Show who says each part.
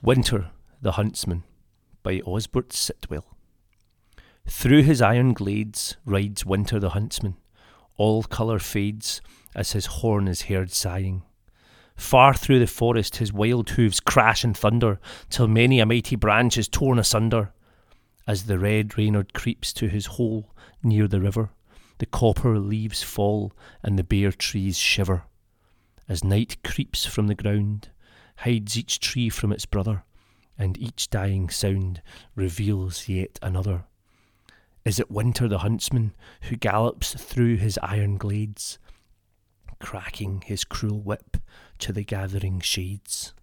Speaker 1: Winter the Huntsman by Osbert Sitwell. Through his iron glades rides Winter the Huntsman. All colour fades as his horn is heard sighing. Far through the forest his wild hoofs crash and thunder, till many a mighty branch is torn asunder. As the red Reynard creeps to his hole near the river, the copper leaves fall and the bare trees shiver. As night creeps from the ground, hides each tree from its brother, and each dying sound reveals yet another. Is it Winter the huntsman who gallops through his iron glades, cracking his cruel whip to the gathering shades?